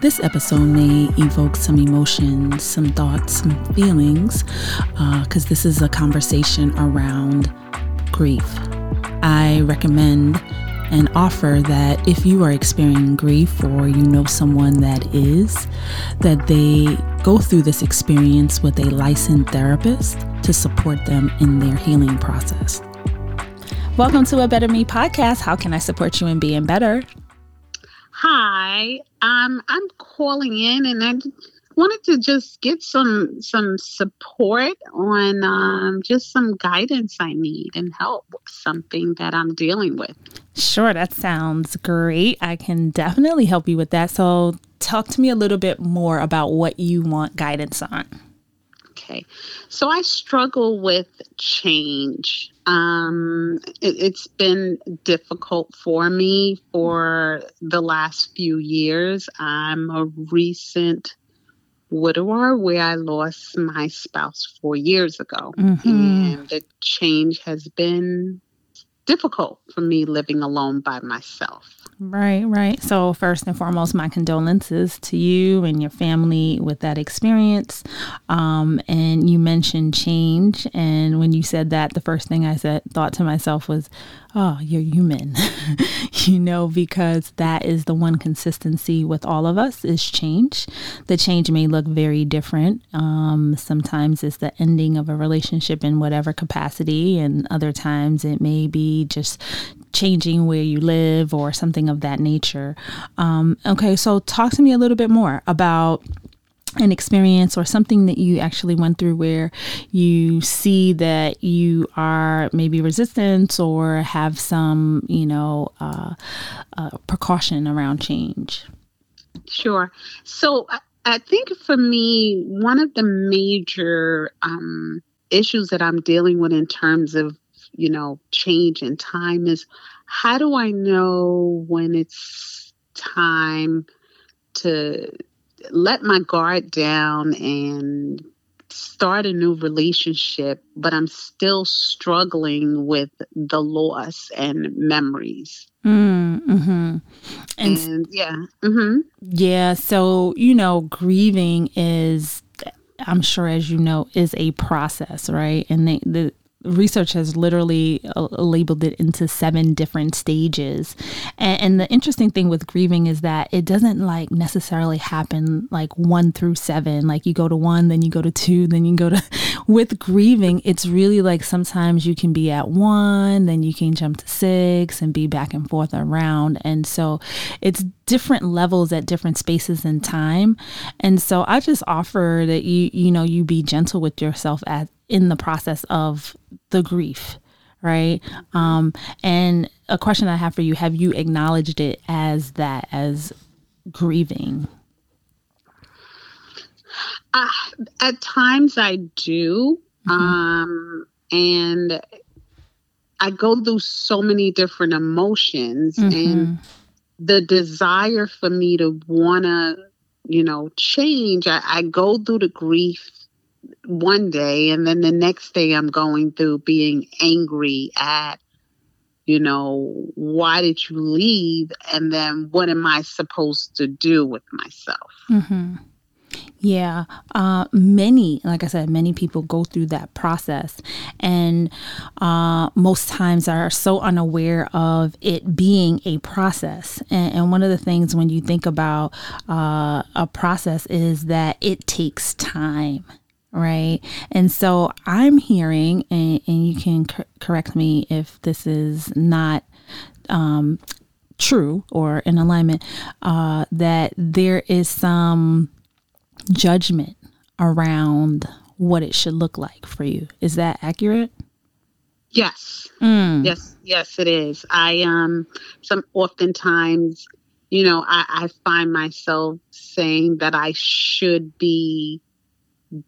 This episode may evoke some emotions, some thoughts, some feelings, because uh, this is a conversation around grief. I recommend and offer that if you are experiencing grief or you know someone that is, that they go through this experience with a licensed therapist to support them in their healing process. Welcome to a Better Me podcast. How can I support you in being better? Hi, um, I'm calling in and I wanted to just get some some support on um, just some guidance I need and help with something that I'm dealing with. Sure, that sounds great. I can definitely help you with that. So, talk to me a little bit more about what you want guidance on. Okay, so I struggle with change. Um, it, it's been difficult for me for the last few years. I'm a recent widower where I lost my spouse four years ago. Mm-hmm. And the change has been difficult for me living alone by myself. Right, right. So, first and foremost, my condolences to you and your family with that experience. Um, and you mentioned change. And when you said that, the first thing I said, thought to myself was, oh, you're human, you know, because that is the one consistency with all of us is change. The change may look very different. Um, sometimes it's the ending of a relationship in whatever capacity, and other times it may be just changing where you live or something of that nature. Um, okay, so talk to me a little bit more about an experience or something that you actually went through where you see that you are maybe resistant or have some, you know, uh, uh, precaution around change? Sure. So I, I, think for me, one of the major um, issues that I'm dealing with in terms of, you know, change and time is how do I know when it's time to let my guard down and start a new relationship, but I'm still struggling with the loss and memories. Mm, hmm and, and, yeah. Mm-hmm. Yeah. So, you know, grieving is, I'm sure, as you know, is a process, right? And they, the, research has literally uh, labeled it into seven different stages. And, and, the interesting thing with grieving is that it doesn't like necessarily happen like one through seven. Like you go to one then you go to two then you go to with grieving it's really like sometimes you can be at one then you can jump to six and be back and forth around. And so it's different levels at different spaces in time. And so i just offer that you you know you be gentle with yourself at in the process of the grief right um and a question i have for you have you acknowledged it as that as grieving uh, at times i do mm-hmm. um and i go through so many different emotions mm-hmm. and the desire for me to want to you know change I, I go through the grief one day and then the next day I'm going through being angry at you know why did you leave and then what am I supposed to do with myself mm-hmm. Yeah, uh, many, like I said, many people go through that process, and uh, most times are so unaware of it being a process. And, and one of the things when you think about uh, a process is that it takes time right? And so I'm hearing, and, and you can correct me if this is not um, true or in alignment, uh, that there is some judgment around what it should look like for you. Is that accurate? Yes. Mm. Yes, yes, it is. I um some oftentimes, you know, I, I find myself saying that I should be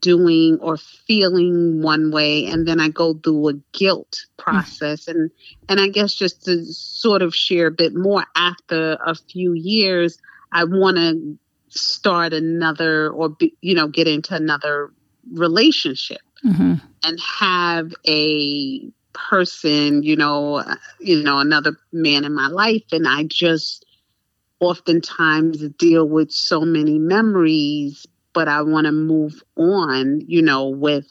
doing or feeling one way and then I go through a guilt process. And and I guess just to sort of share a bit more after a few years I want to start another or be, you know get into another relationship mm-hmm. and have a person you know uh, you know another man in my life. And I just oftentimes deal with so many memories, but I want to move on, you know, with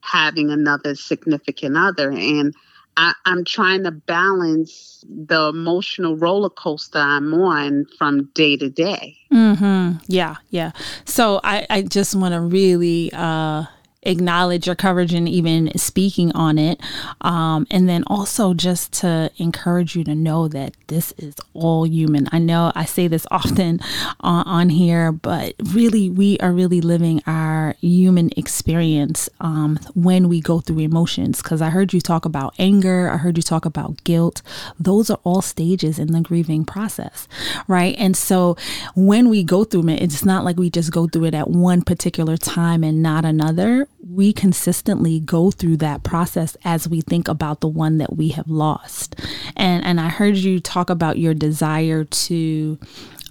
having another significant other. And I, am trying to balance the emotional roller coaster I'm on from day to day. Mm-hmm. Yeah, yeah. So I, I just want to really uh, acknowledge your coverage and even speaking on it. Um, and then also just to encourage you to know that this is all human. I know I say this often uh, on here, but really, we are really living our human experience um, when we go through emotions. Because I heard you talk about anger, I heard you talk about guilt. Those are all stages in the grieving process, right? And so when we go through it, it's not like we just go through it at one particular time and not another we consistently go through that process as we think about the one that we have lost. And and I heard you talk about your desire to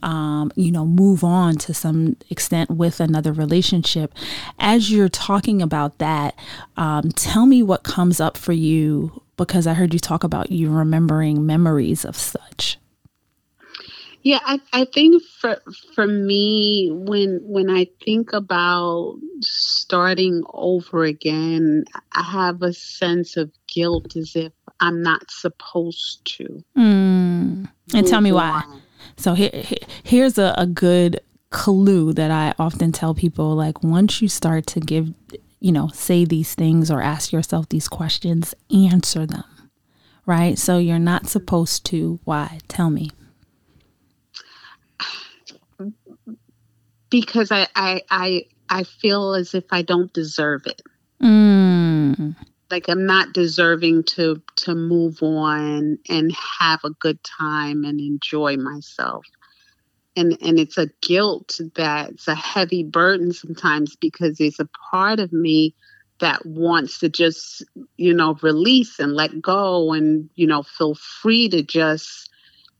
um, you know, move on to some extent with another relationship. As you're talking about that, um, tell me what comes up for you because I heard you talk about you remembering memories of such. Yeah, I, I think for for me, when when I think about starting over again, I have a sense of guilt as if I'm not supposed to. Mm. And tell me why. So here, here here's a, a good clue that I often tell people like once you start to give you know say these things or ask yourself these questions answer them right so you're not supposed to why tell me because I I I, I feel as if I don't deserve it. Mm. Like I'm not deserving to to move on and have a good time and enjoy myself. And and it's a guilt that's a heavy burden sometimes because there's a part of me that wants to just you know release and let go and you know feel free to just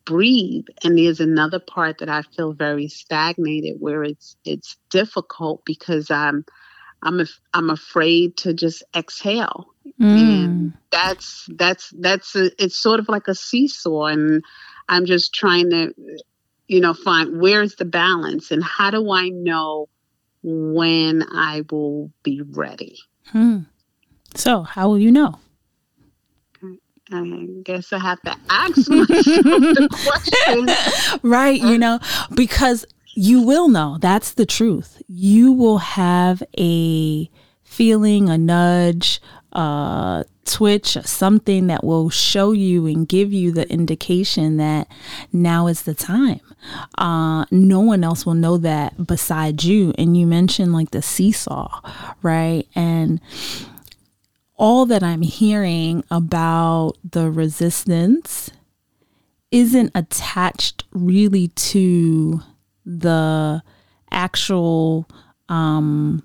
breathe. And there's another part that i feel very stagnated where it's it's difficult because i'm i'm af- i'm afraid to just exhale. Mm. and that's that's that's a, it's sort of like a seesaw. And i'm just trying to you know find where's the balance and how do i know when i will be ready? Hmm. so how will you know I guess I have to ask myself the question. Right, you know, because you will know. That's the truth. You will have a feeling, a nudge, a twitch, something that will show you and give you the indication that now is the time. Uh, no one else will know that besides you. And you mentioned like the seesaw, right? And all that I'm hearing about the resistance isn't attached really to the actual um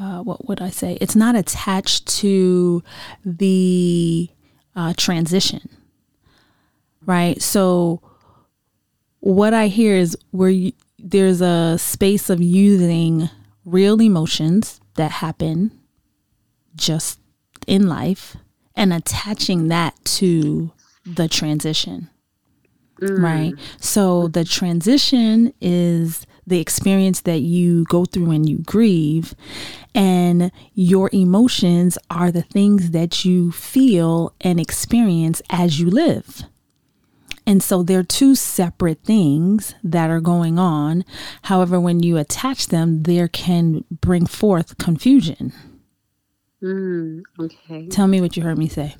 uh, what would I say? It's not attached to the uh, transition, right? So, what I hear is where you, there's a space of using real emotions that happen just in life and attaching that to the transition. Mm. Right. So the transition is the experience that you go through when you grieve, and your emotions are the things that you feel and experience as you live. And so they're two separate things that are going on. However, when you attach them, there can bring forth confusion. Mm, okay. Tell me what you heard me say.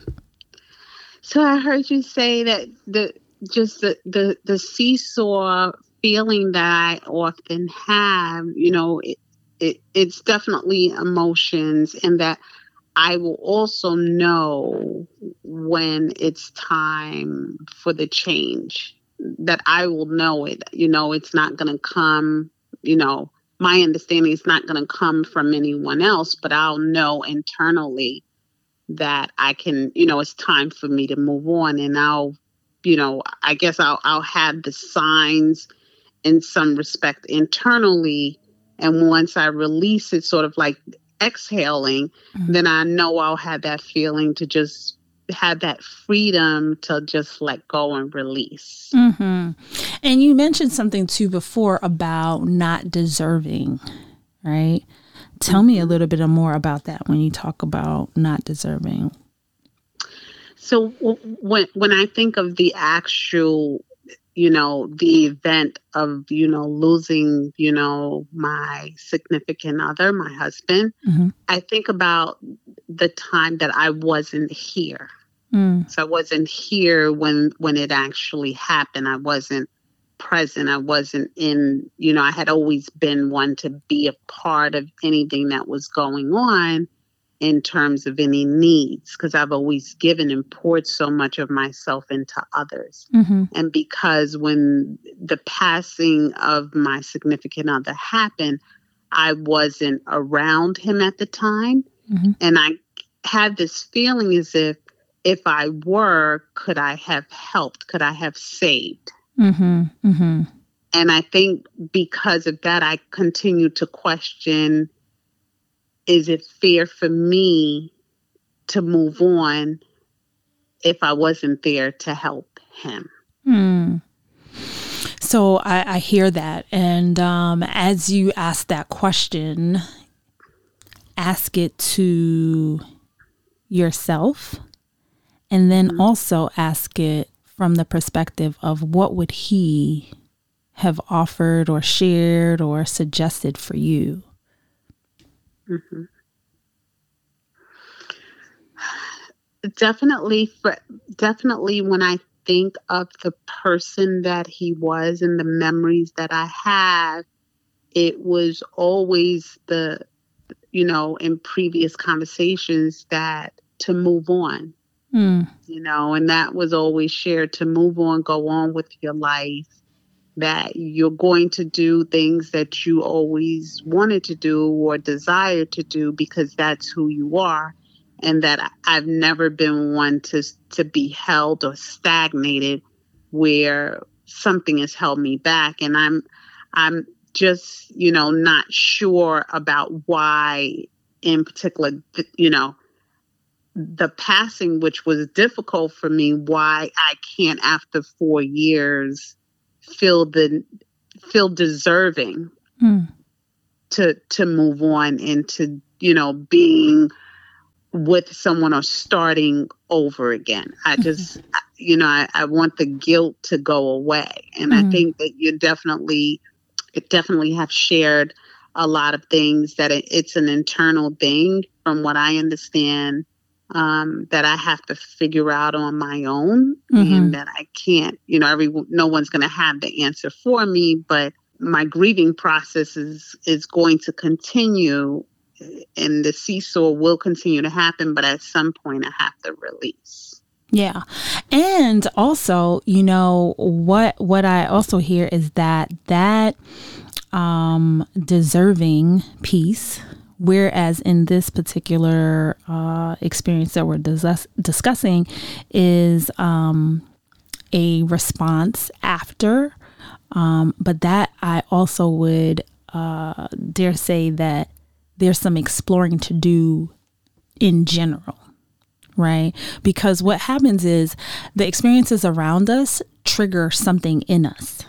So I heard you say that the just the the, the seesaw feeling that I often have, you know, it, it it's definitely emotions and that I will also know when it's time for the change that I will know it. You know, it's not going to come, you know, my understanding is not going to come from anyone else, but I'll know internally that I can, you know, it's time for me to move on and I'll, you know, I guess I'll I'll have the signs in some respect internally and once I release it sort of like exhaling, mm-hmm. then I know I'll have that feeling to just had that freedom to just let go and release. Mm-hmm. And you mentioned something too before about not deserving, right? Tell me a little bit more about that when you talk about not deserving. So when when I think of the actual, you know, the event of you know losing, you know, my significant other, my husband, mm-hmm. I think about the time that I wasn't here. Mm. So I wasn't here when when it actually happened. I wasn't present. I wasn't in, you know, I had always been one to be a part of anything that was going on in terms of any needs because I've always given and poured so much of myself into others. Mm-hmm. And because when the passing of my significant other happened, I wasn't around him at the time. Mm-hmm. And I had this feeling as if if I were, could I have helped? Could I have saved? Mm-hmm, mm-hmm. And I think because of that, I continue to question is it fair for me to move on if I wasn't there to help him? Mm. So I, I, hear that. And um, as you ask that question, ask it to yourself and then mm-hmm. also ask it from the perspective of what would he have offered or shared or suggested for you mm-hmm. definitely for definitely when i think of the person that he was and the memories that i have it was always the you know in previous conversations that to move on Mm. You know, and that was always shared to move on, go on with your life, that you're going to do things that you always wanted to do or desired to do because that's who you are. And that I've never been one to to be held or stagnated where something has held me back. And I'm I'm just, you know, not sure about why in particular, you know, the passing, which was difficult for me, why I can't, after four years, feel the feel deserving mm. to to move on into you know being with someone or starting over again. I mm-hmm. just mm-hmm. you know I, I want the guilt to go away, and mm. I hmm. think that you definitely definitely have shared a lot of things that it, it's an internal thing from what I understand um, that I have to figure out on my own, mm-hmm. and that I can't. You know, every no one's going to have the answer for me, but my grieving process is is going to continue, and the seesaw will continue to happen. But at some point, I have to release. Yeah. And also, you know, what what I also hear is that that um deserving piece Whereas in this particular uh, experience that we're dis- discussing is um, a response after, um, but that I also would uh, dare say that there's some exploring to do in general, right? Because what happens is the experiences around us trigger something in us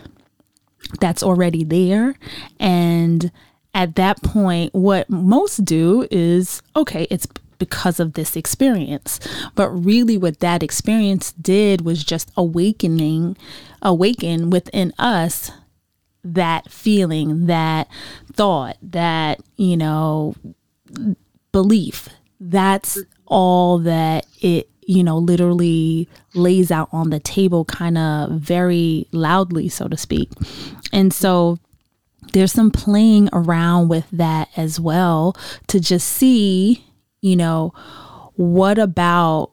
that's already there and at that point, what most do is okay, it's because of this experience. But really, what that experience did was just awakening, awaken within us that feeling, that thought, that, you know, belief. That's all that it, you know, literally lays out on the table, kind of very loudly, so to speak. And so, there's some playing around with that as well to just see, you know, what about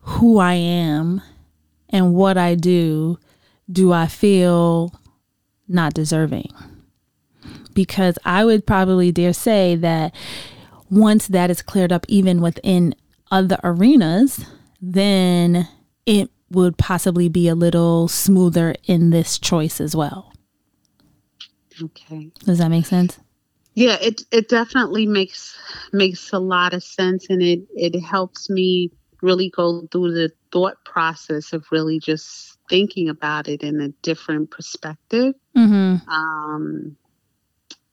who I am and what I do do I feel not deserving? Because I would probably dare say that once that is cleared up, even within other arenas, then it would possibly be a little smoother in this choice as well. Okay. Does that make sense? Yeah, it it definitely makes makes a lot of sense and it it helps me really go through the thought process of really just thinking about it in a different perspective. Mm-hmm. Um,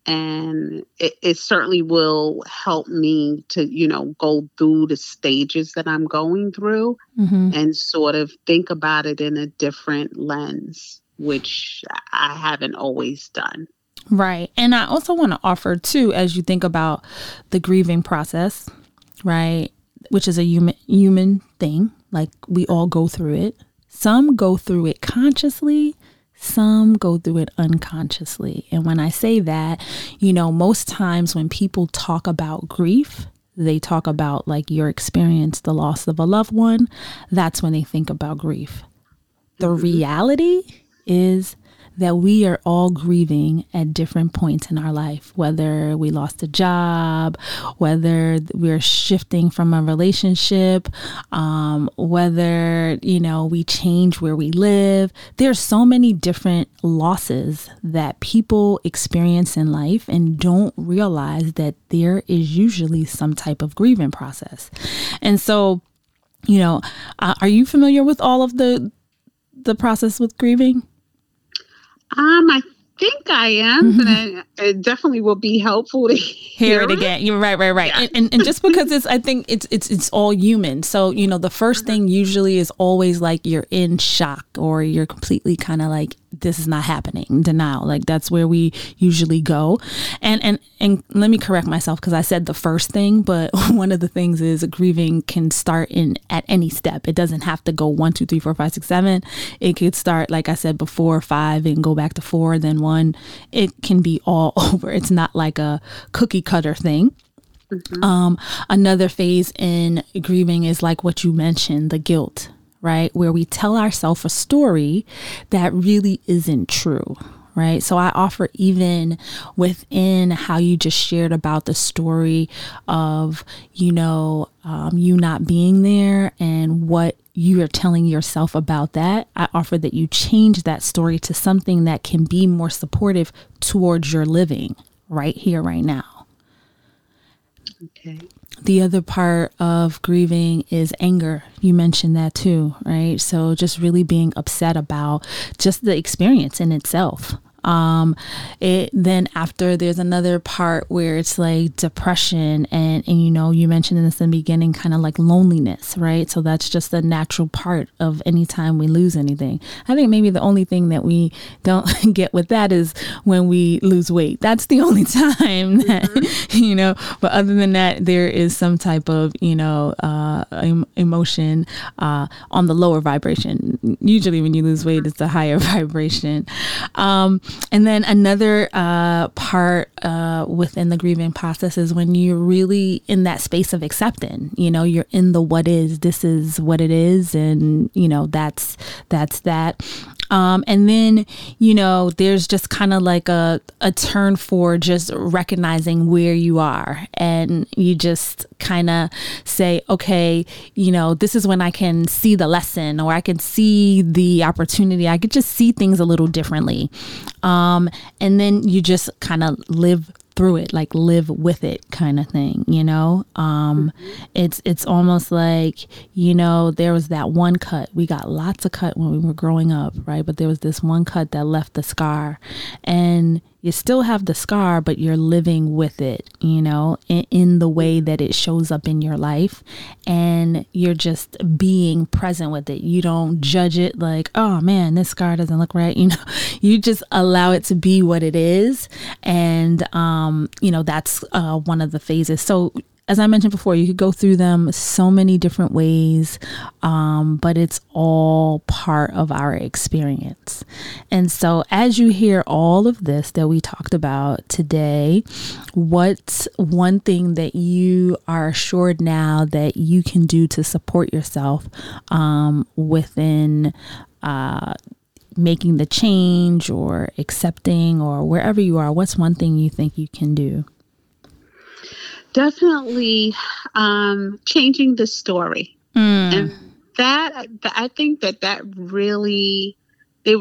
and it, it, certainly will help me to you know go through the stages that i'm going through mm-hmm. and sort of think about it in a different lens which i haven't always done right and i also want to offer too as you think about the grieving process right which is a human human thing like we all go through it some go through it consciously some go through it unconsciously. And when I say that, you know, most times when people talk about grief, they talk about like your experience, the loss of a loved one. That's when they think about grief. The mm-hmm. reality is that we are all grieving at different points in our life, whether we lost a job, whether we're shifting from a relationship, um, whether, you know, we change where we live. There's so many different losses that people experience in life and don't realize that there is usually some type of grieving process. And so, you know, uh, are you familiar with all of the the process with grieving? Um, I think I am, mm-hmm. I, it definitely will be helpful to hear, hear it again. You're right, right, right. Yeah. And, and, and just because it's, I think it's it's it's all human. So you know, the 1st mm-hmm. thing usually is always like you're in shock or you're completely kind of like this is not happening denial. Like that's where we usually go. And and and let me correct myself because i said the first thing but one of the things is grieving can start in at any step. It doesn't have to go one two three four five six seven. It could start like i said before five and go back to four then one. It can be all over. It's not like a cookie cutter thing. Mm-hmm. Um, another phase in grieving is like what you mentioned the guilt right? Where we tell ourselves a story that really isn't true. Right. So I offer even within how you just shared about the story of, you know, um, you not being there and what you are telling yourself about that. I offer that you change that story to something that can be more supportive towards your living right here, right now. Okay. The other part of grieving is anger. You mentioned that too, right? So just really being upset about just the experience in itself. Um, it then after there's another part where it's like depression and and you know you mentioned in this in the beginning kind of like loneliness, right? So that's just a natural part of any time we lose anything. I think maybe the only thing that we don't get with that is when we lose weight. That's the only time that mm-hmm. you know. But other than that, there is some type of you know uh, emotion uh, on the lower vibration. Usually, when you lose weight, it's a higher vibration. Um, and then another uh, part uh, within the grieving process is when you're really in that space of accepting. You know, you're in the what is. This is what it is, and you know that's that's that. Um, and then, you know, there's just kind of like a, a turn for just recognizing where you are. And you just kind of say, okay, you know, this is when I can see the lesson or I can see the opportunity. I could just see things a little differently. Um, and then you just kind of live through it like live with it kind of thing you know? Um mm-hmm. it's it's almost like you know there was that one cut. We got lots of cut when we were growing up right? But there was this one cut that left the scar. And you still have the scar, but you're living with it, you know, in, in, the way that it shows up in your life. And you're just being present with it. You don't judge it like, oh man, this scar doesn't look right. You know, you just allow it to be what it is. And, um, you know, that's uh, one of the phases. So, as I mentioned before, you could go through them so many different ways, um, but it's all part of our experience. And so, as you hear all of this that we talked about today, what's one thing that you are assured now that you can do to support yourself um, within? Uh, making the change or accepting or wherever you are, what's one thing you think you can do? Definitely um, changing the story. Mm. And that, I think that that really, they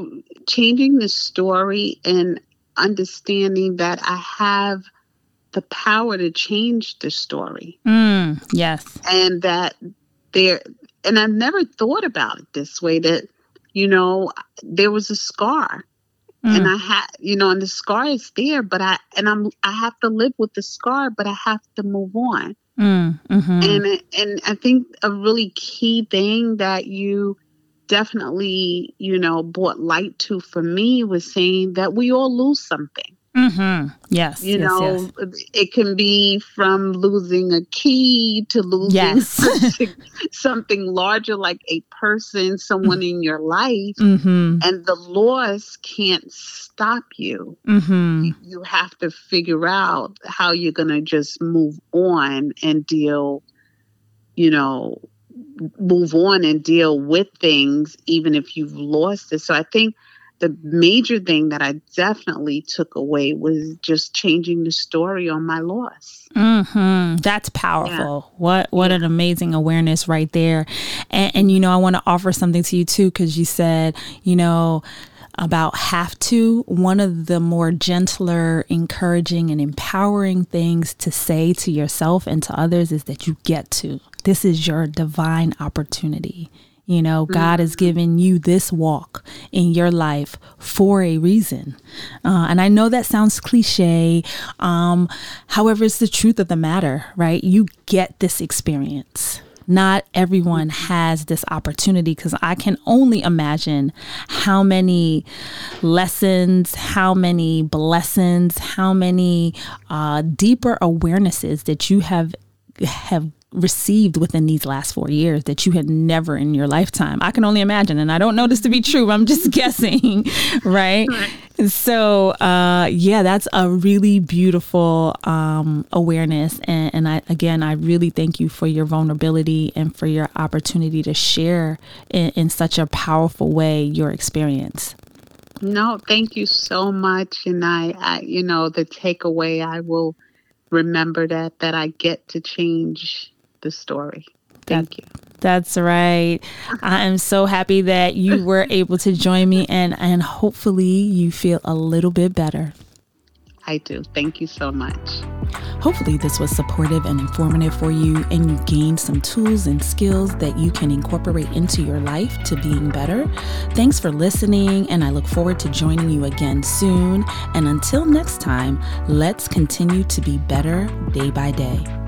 changing the story and understanding that I have the power to change the story. Mm, yes. And that there and I never thought about it this way that you know there was a scar mm. and I had you know and the scar is there but I and I'm I have to live with the scar but I have to move on mm, mm-hmm. and and I think a really key thing that you definitely you know brought light to for me was saying that we all lose something Mm-hmm. Yes. You yes, know, yes. it can be from losing a key to losing yes. something, larger like a person, someone in your life. Mm-hmm. And the loss can't stop you. Mm-hmm. you. You have to figure out how you're going to just move on and deal, you know, move on and deal with things, even if you've lost it. So I think the major thing that I definitely took away was just changing the story on my loss. Mm-hmm. That's powerful. Yeah. What what yeah. an amazing awareness right there. And, and you know, I want to offer something to you too because you said, you know about have to, one of the more gentler, encouraging, and empowering things to say to yourself and to others is that you get to. This is your divine opportunity. You know, God has mm-hmm. given you this walk in your life for a reason. Uh, and I know that sounds cliche. Um, however, it's the truth of the matter, right? You get this experience. Not everyone mm-hmm. has this opportunity because I can only imagine how many lessons, how many blessings, how many uh, deeper awarenesses that you have have received within these last four years that you had never in your lifetime. I can only imagine, and I don't know this to be true. I'm just guessing, right? So, uh, yeah, that's a really beautiful um, awareness, and, and I again, I really thank you for your vulnerability and for your opportunity to share in, in such a powerful way your experience. No, thank you so much, and I, I you know, the takeaway I will remember that that I get to change the story. Thank you. That's right. I am so happy that you were able to join me and and hopefully you feel a little bit better. I do. Thank you so much. Hopefully, this was supportive and informative for you, and you gained some tools and skills that you can incorporate into your life to being better. Thanks for listening, and I look forward to joining you again soon. And until next time, let's continue to be better day by day.